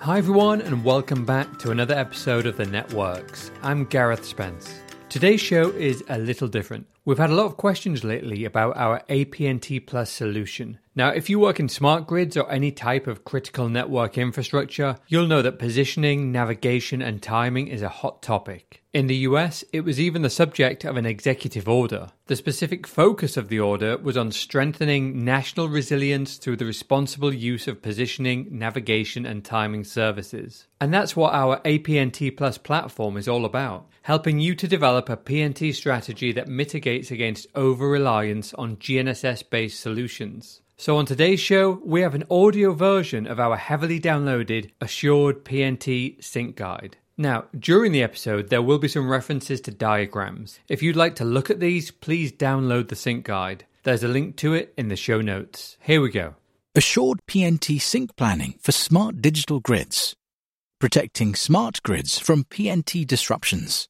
Hi, everyone, and welcome back to another episode of The Networks. I'm Gareth Spence. Today's show is a little different. We've had a lot of questions lately about our APNT Plus solution. Now, if you work in smart grids or any type of critical network infrastructure, you'll know that positioning, navigation, and timing is a hot topic. In the US, it was even the subject of an executive order. The specific focus of the order was on strengthening national resilience through the responsible use of positioning, navigation, and timing services. And that's what our APNT Plus platform is all about helping you to develop a PNT strategy that mitigates against over reliance on GNSS based solutions. So, on today's show, we have an audio version of our heavily downloaded Assured PNT Sync Guide. Now, during the episode, there will be some references to diagrams. If you'd like to look at these, please download the Sync Guide. There's a link to it in the show notes. Here we go. Assured PNT Sync Planning for Smart Digital Grids. Protecting smart grids from PNT disruptions.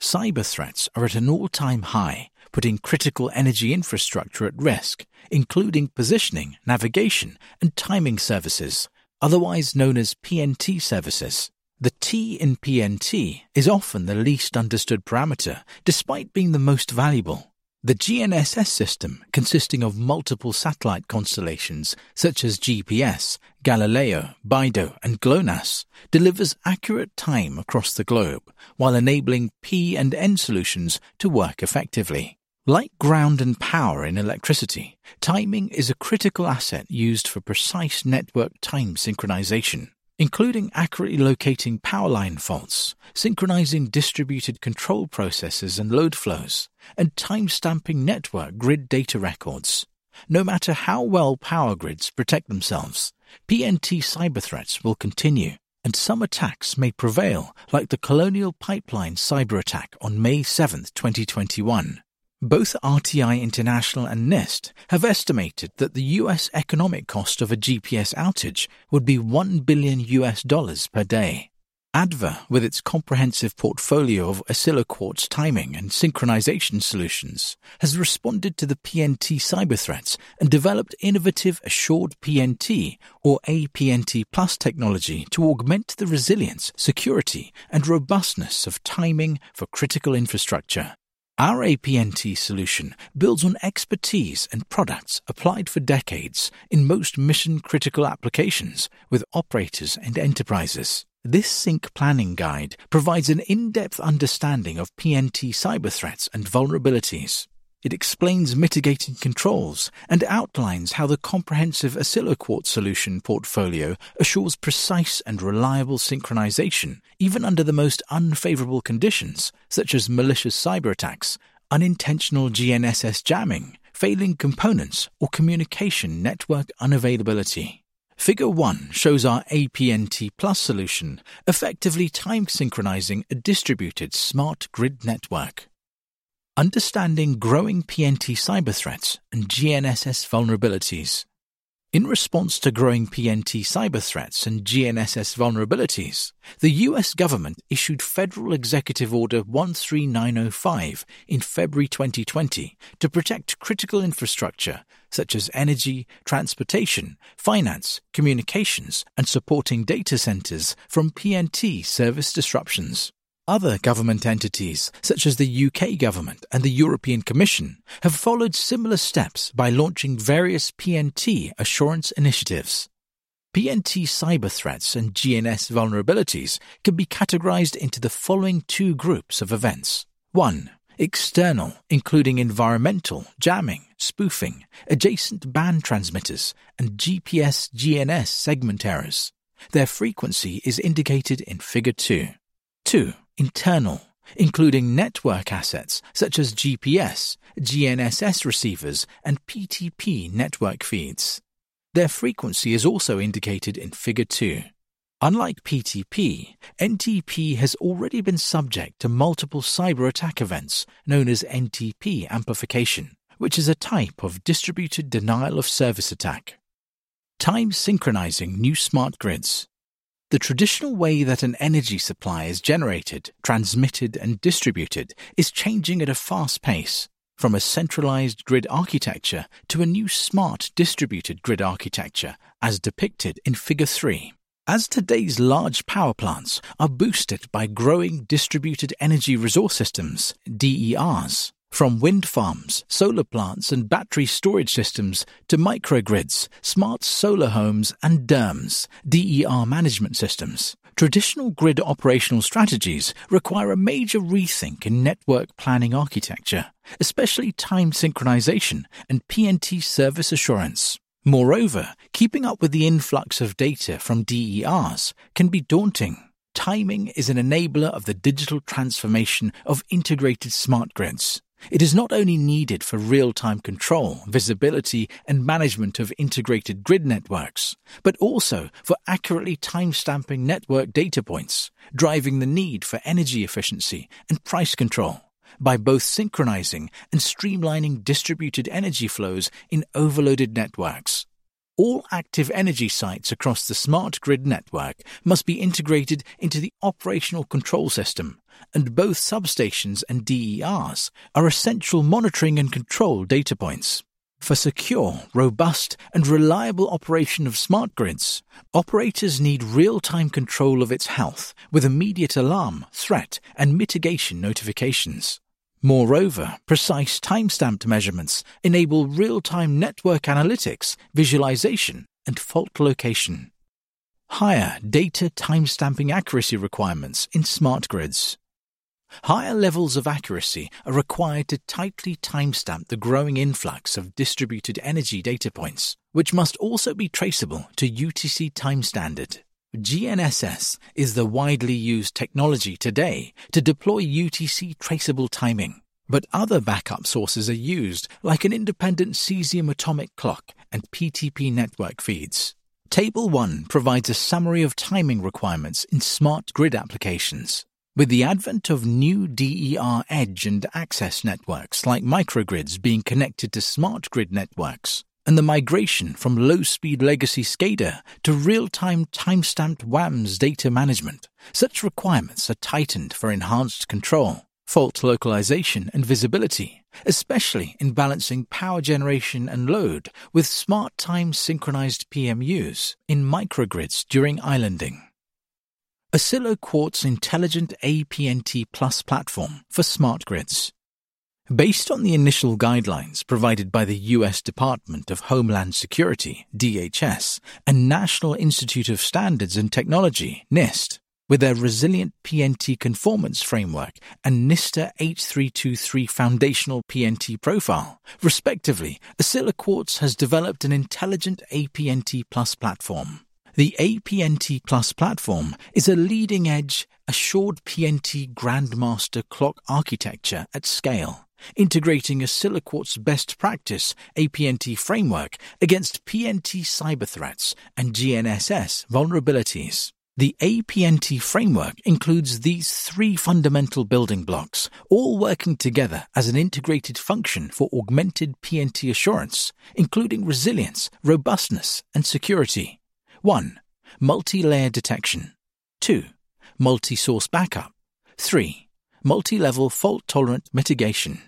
Cyber threats are at an all time high, putting critical energy infrastructure at risk, including positioning, navigation, and timing services, otherwise known as PNT services. The T in PNT is often the least understood parameter, despite being the most valuable. The GNSS system, consisting of multiple satellite constellations such as GPS, Galileo, BeiDou, and GLONASS, delivers accurate time across the globe while enabling P and N solutions to work effectively. Like ground and power in electricity, timing is a critical asset used for precise network time synchronization including accurately locating power line faults, synchronizing distributed control processes and load flows, and timestamping network grid data records. No matter how well power grids protect themselves, PNT cyber threats will continue, and some attacks may prevail, like the Colonial Pipeline cyber attack on May 7, 2021. Both RTI International and NIST have estimated that the US economic cost of a GPS outage would be 1 billion US dollars per day. ADVA, with its comprehensive portfolio of oscilloquartz timing and synchronization solutions, has responded to the PNT cyber threats and developed innovative Assured PNT or APNT Plus technology to augment the resilience, security, and robustness of timing for critical infrastructure. Our APNT solution builds on expertise and products applied for decades in most mission critical applications with operators and enterprises. This sync planning guide provides an in depth understanding of PNT cyber threats and vulnerabilities. It explains mitigating controls and outlines how the comprehensive oscilloquartz solution portfolio assures precise and reliable synchronization, even under the most unfavorable conditions, such as malicious cyber attacks, unintentional GNSS jamming, failing components, or communication network unavailability. Figure 1 shows our APNT Plus solution effectively time synchronizing a distributed smart grid network. Understanding growing PNT cyber threats and GNSS vulnerabilities. In response to growing PNT cyber threats and GNSS vulnerabilities, the US government issued Federal Executive Order 13905 in February 2020 to protect critical infrastructure such as energy, transportation, finance, communications, and supporting data centers from PNT service disruptions. Other government entities, such as the UK government and the European Commission, have followed similar steps by launching various PNT assurance initiatives. PNT cyber threats and GNSS vulnerabilities can be categorized into the following two groups of events. 1. External, including environmental, jamming, spoofing, adjacent band transmitters, and GPS GNSS segment errors. Their frequency is indicated in Figure 2. 2 internal, including network assets such as GPS, GNSS receivers, and PTP network feeds. Their frequency is also indicated in Figure 2. Unlike PTP, NTP has already been subject to multiple cyber attack events known as NTP amplification, which is a type of distributed denial of service attack. Time synchronizing new smart grids. The traditional way that an energy supply is generated, transmitted, and distributed is changing at a fast pace, from a centralized grid architecture to a new smart distributed grid architecture, as depicted in Figure 3. As today's large power plants are boosted by growing distributed energy resource systems, DERs, from wind farms, solar plants, and battery storage systems to microgrids, smart solar homes, and DERMS, DER management systems, traditional grid operational strategies require a major rethink in network planning architecture, especially time synchronization and PNT service assurance. Moreover, keeping up with the influx of data from DERs can be daunting. Timing is an enabler of the digital transformation of integrated smart grids. It is not only needed for real time control, visibility, and management of integrated grid networks, but also for accurately timestamping network data points, driving the need for energy efficiency and price control by both synchronizing and streamlining distributed energy flows in overloaded networks. All active energy sites across the smart grid network must be integrated into the operational control system, and both substations and DERs are essential monitoring and control data points. For secure, robust, and reliable operation of smart grids, operators need real time control of its health with immediate alarm, threat, and mitigation notifications. Moreover, precise timestamped measurements enable real time network analytics, visualization, and fault location. Higher data timestamping accuracy requirements in smart grids. Higher levels of accuracy are required to tightly timestamp the growing influx of distributed energy data points, which must also be traceable to UTC time standard. GNSS is the widely used technology today to deploy UTC traceable timing, but other backup sources are used like an independent cesium atomic clock and PTP network feeds. Table 1 provides a summary of timing requirements in smart grid applications. With the advent of new DER edge and access networks like microgrids being connected to smart grid networks, and the migration from low speed legacy SCADA to real time timestamped WAMS data management, such requirements are tightened for enhanced control, fault localization, and visibility, especially in balancing power generation and load with smart time synchronized PMUs in microgrids during islanding. Oscilloquartz Intelligent APNT Plus platform for smart grids. Based on the initial guidelines provided by the U.S. Department of Homeland Security, DHS, and National Institute of Standards and Technology, NIST, with their resilient PNT conformance framework and NISTIR 8323 foundational PNT profile, respectively, Oscilloquartz has developed an intelligent APNT Plus platform. The APNT Plus platform is a leading edge, assured PNT Grandmaster clock architecture at scale integrating Oscilloquartz best practice APNT framework against PNT cyber threats and GNSS vulnerabilities. The APNT framework includes these three fundamental building blocks, all working together as an integrated function for augmented PNT assurance, including resilience, robustness, and security. 1. Multi-layer detection. 2. Multi-source backup. 3. Multi-level fault-tolerant mitigation.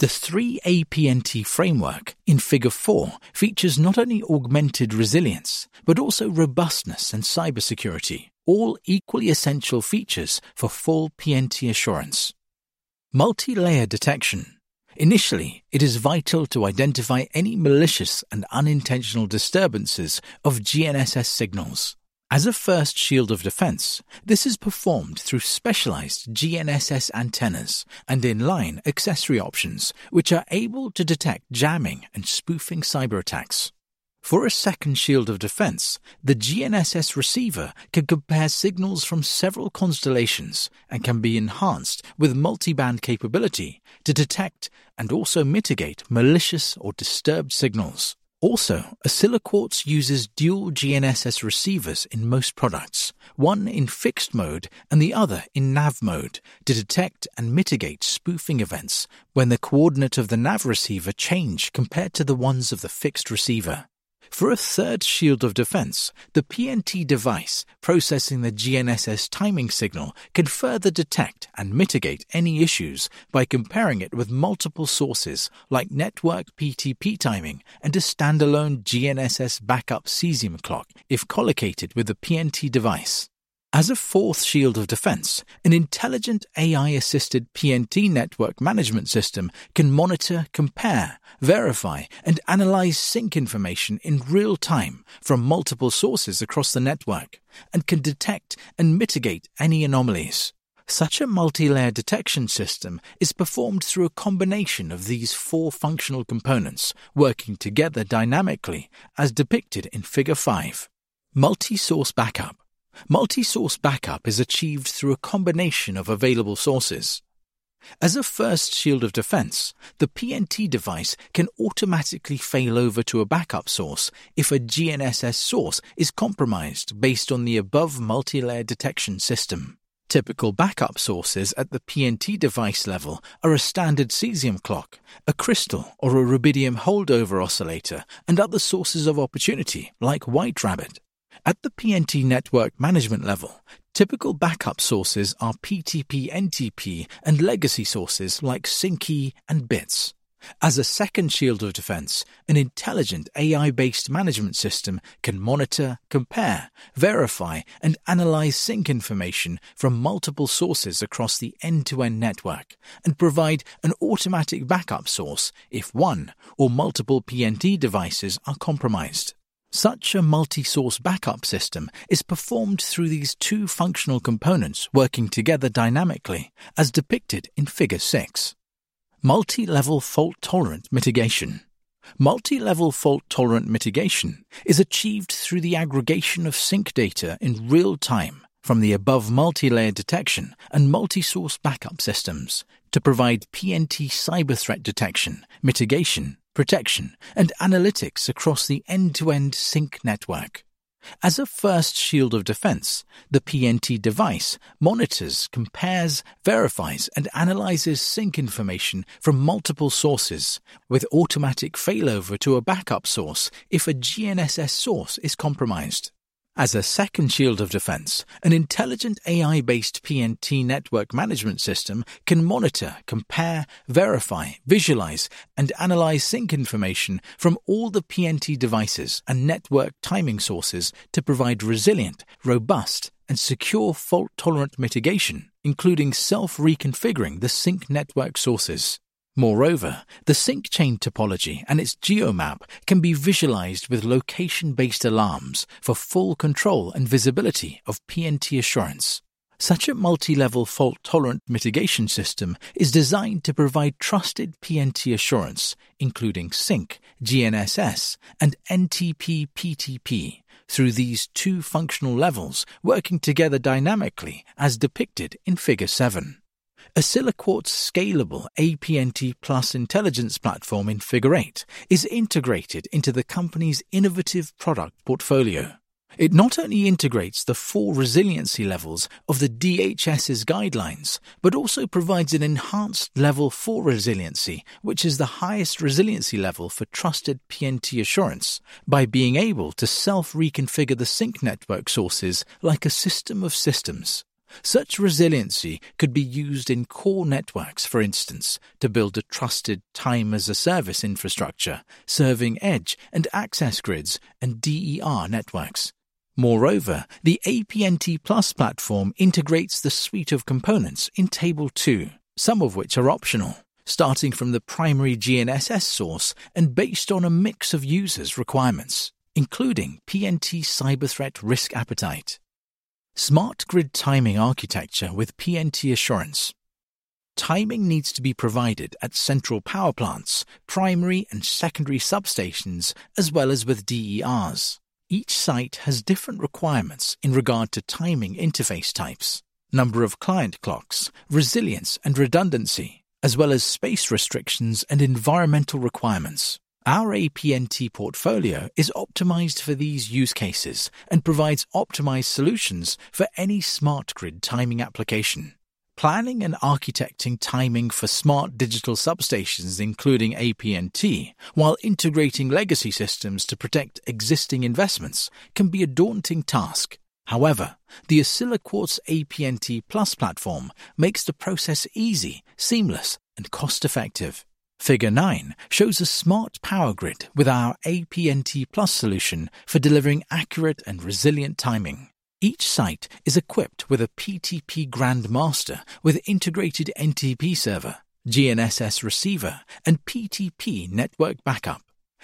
The 3APNT framework in Figure 4 features not only augmented resilience, but also robustness and cybersecurity, all equally essential features for full PNT assurance. Multi-layer detection. Initially, it is vital to identify any malicious and unintentional disturbances of GNSS signals. As a first shield of defense, this is performed through specialized GNSS antennas and inline accessory options, which are able to detect jamming and spoofing cyber attacks. For a second shield of defense, the GNSS receiver can compare signals from several constellations and can be enhanced with multiband capability to detect and also mitigate malicious or disturbed signals. Also, Oscilloquartz uses dual GNSS receivers in most products, one in fixed mode and the other in nav mode, to detect and mitigate spoofing events when the coordinate of the nav receiver change compared to the ones of the fixed receiver. For a third shield of defense, the PNT device processing the GNSS timing signal can further detect and mitigate any issues by comparing it with multiple sources like network PTP timing and a standalone GNSS backup cesium clock if collocated with the PNT device. As a fourth shield of defense, an intelligent AI assisted PNT network management system can monitor, compare, verify, and analyze sync information in real time from multiple sources across the network and can detect and mitigate any anomalies. Such a multi layer detection system is performed through a combination of these four functional components working together dynamically, as depicted in Figure 5. Multi source backup Multi source backup is achieved through a combination of available sources. As a first shield of defense, the PNT device can automatically fail over to a backup source if a GNSS source is compromised based on the above multi-layer detection system. Typical backup sources at the PNT device level are a standard cesium clock, a crystal or a rubidium holdover oscillator, and other sources of opportunity like White Rabbit. At the PNT network management level, typical backup sources are PTP NTP and legacy sources like SyncE and Bits. As a second shield of defense, an intelligent AI based management system can monitor, compare, verify, and analyze sync information from multiple sources across the end to end network and provide an automatic backup source if one or multiple PNT devices are compromised. Such a multi-source backup system is performed through these two functional components working together dynamically, as depicted in Figure 6. Multi-level fault-tolerant mitigation. Multi-level fault-tolerant mitigation is achieved through the aggregation of sync data in real time from the above multi-layer detection and multi-source backup systems to provide PNT cyber threat detection, mitigation, protection, and analytics across the end-to-end sync network. As a first shield of defense, the PNT device monitors, compares, verifies, and analyzes sync information from multiple sources, with automatic failover to a backup source if a GNSS source is compromised. As a second shield of defense, an intelligent AI based PNT network management system can monitor, compare, verify, visualize, and analyze sync information from all the PNT devices and network timing sources to provide resilient, robust, and secure fault tolerant mitigation, including self reconfiguring the sync network sources. Moreover, the sync chain topology and its geomap can be visualized with location-based alarms for full control and visibility of PNT assurance. Such a multi-level fault-tolerant mitigation system is designed to provide trusted PNT assurance, including sync, GNSS, and NTP-PTP, through these two functional levels working together dynamically as depicted in Figure 7. Oscilloquartz's scalable APNT Plus intelligence platform in Figure 8 is integrated into the company's innovative product portfolio. It not only integrates the four resiliency levels of the DHS's guidelines, but also provides an enhanced level 4 resiliency, which is the highest resiliency level for trusted PNT assurance, by being able to self reconfigure the sync network sources like a system of systems. Such resiliency could be used in core networks, for instance, to build a trusted time as a service infrastructure, serving edge and access grids and DER networks. Moreover, the APNT Plus platform integrates the suite of components in Table 2, some of which are optional, starting from the primary GNSS source and based on a mix of users' requirements, including PNT cyber threat risk appetite. Smart grid timing architecture with PNT assurance. Timing needs to be provided at central power plants, primary and secondary substations, as well as with DERs. Each site has different requirements in regard to timing interface types, number of client clocks, resilience and redundancy, as well as space restrictions and environmental requirements. Our APNT portfolio is optimized for these use cases and provides optimized solutions for any smart grid timing application. Planning and architecting timing for smart digital substations including APNT while integrating legacy systems to protect existing investments can be a daunting task. However, the Oscilloquartz APNT Plus platform makes the process easy, seamless, and cost-effective. Figure 9 shows a smart power grid with our APNT Plus solution for delivering accurate and resilient timing. Each site is equipped with a PTP Grandmaster with integrated NTP server, GNSS receiver, and PTP network backup.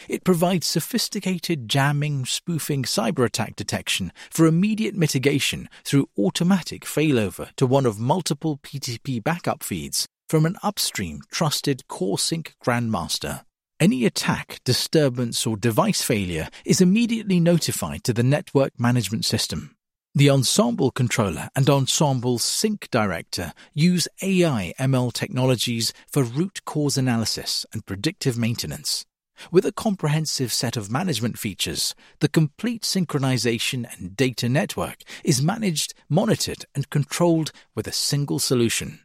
It provides sophisticated jamming, spoofing, cyber attack detection for immediate mitigation through automatic failover to one of multiple PTP backup feeds from an upstream trusted CoreSync Grandmaster. Any attack, disturbance, or device failure is immediately notified to the network management system. The Ensemble controller and Ensemble sync director use AI ML technologies for root cause analysis and predictive maintenance. With a comprehensive set of management features, the complete synchronization and data network is managed, monitored, and controlled with a single solution.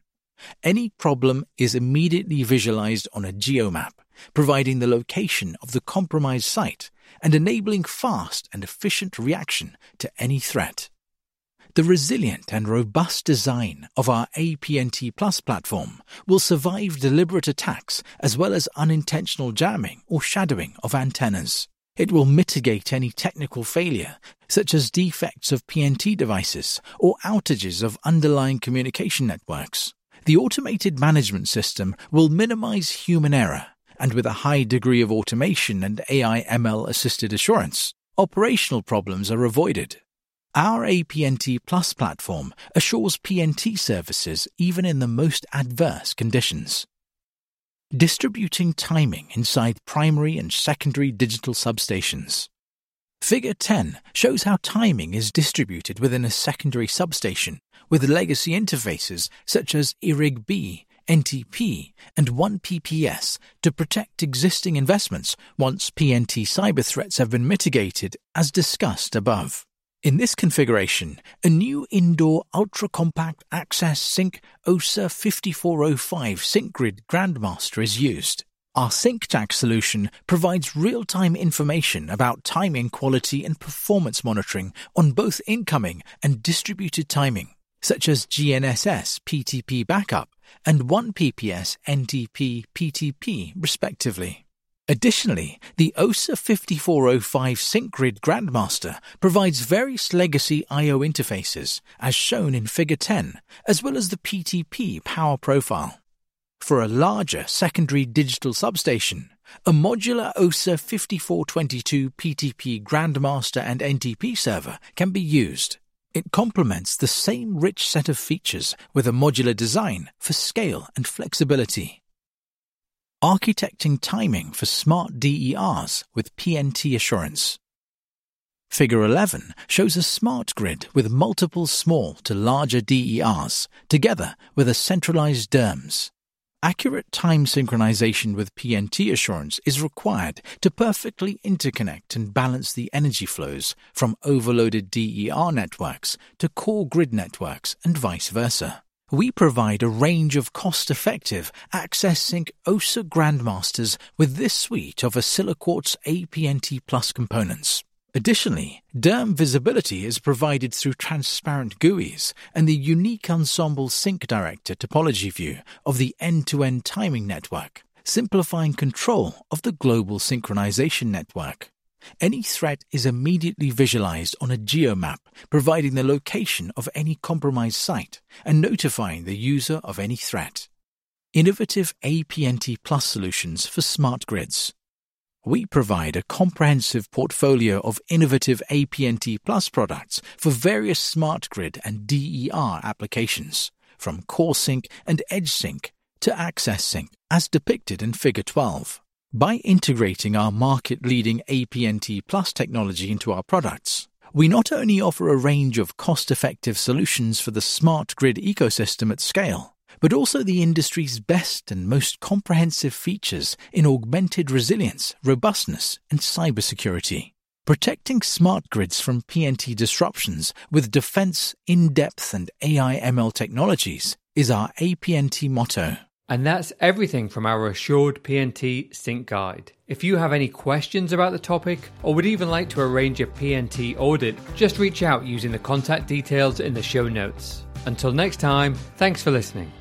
Any problem is immediately visualized on a geomap, providing the location of the compromised site and enabling fast and efficient reaction to any threat. The resilient and robust design of our APNT Plus platform will survive deliberate attacks as well as unintentional jamming or shadowing of antennas. It will mitigate any technical failure, such as defects of PNT devices or outages of underlying communication networks. The automated management system will minimize human error, and with a high degree of automation and AI ML assisted assurance, operational problems are avoided. Our APNT Plus platform assures PNT services even in the most adverse conditions. Distributing timing inside primary and secondary digital substations. Figure 10 shows how timing is distributed within a secondary substation with legacy interfaces such as IRIG B, NTP, and 1PPS to protect existing investments once PNT cyber threats have been mitigated, as discussed above. In this configuration, a new indoor ultra-compact Access Sync OSA 5405 SyncGrid Grandmaster is used. Our Syncjack solution provides real-time information about timing quality and performance monitoring on both incoming and distributed timing, such as GNSS PTP backup and 1PPS NTP PTP respectively. Additionally, the OSA 5405 SyncGrid Grandmaster provides various legacy I.O. interfaces, as shown in Figure 10, as well as the PTP power profile. For a larger secondary digital substation, a modular OSA 5422 PTP Grandmaster and NTP server can be used. It complements the same rich set of features with a modular design for scale and flexibility. Architecting timing for smart DERs with PNT assurance. Figure 11 shows a smart grid with multiple small to larger DERs, together with a centralized DERMS. Accurate time synchronization with PNT assurance is required to perfectly interconnect and balance the energy flows from overloaded DER networks to core grid networks and vice versa we provide a range of cost-effective Access Sync OSA Grandmasters with this suite of Oscilloquartz APNT Plus components. Additionally, DERM visibility is provided through transparent GUIs and the unique Ensemble Sync Director topology view of the end-to-end timing network, simplifying control of the global synchronization network. Any threat is immediately visualized on a geomap, providing the location of any compromised site and notifying the user of any threat. Innovative APNT Plus solutions for smart grids. We provide a comprehensive portfolio of innovative APNT Plus products for various smart grid and DER applications, from CoreSync and edge sync to Access Sync, as depicted in Figure 12. By integrating our market-leading APNT Plus technology into our products, we not only offer a range of cost-effective solutions for the smart grid ecosystem at scale, but also the industry's best and most comprehensive features in augmented resilience, robustness, and cybersecurity. Protecting smart grids from PNT disruptions with defense, in-depth, and AI ML technologies is our APNT motto. And that's everything from our Assured PNT Sync Guide. If you have any questions about the topic or would even like to arrange a PNT audit, just reach out using the contact details in the show notes. Until next time, thanks for listening.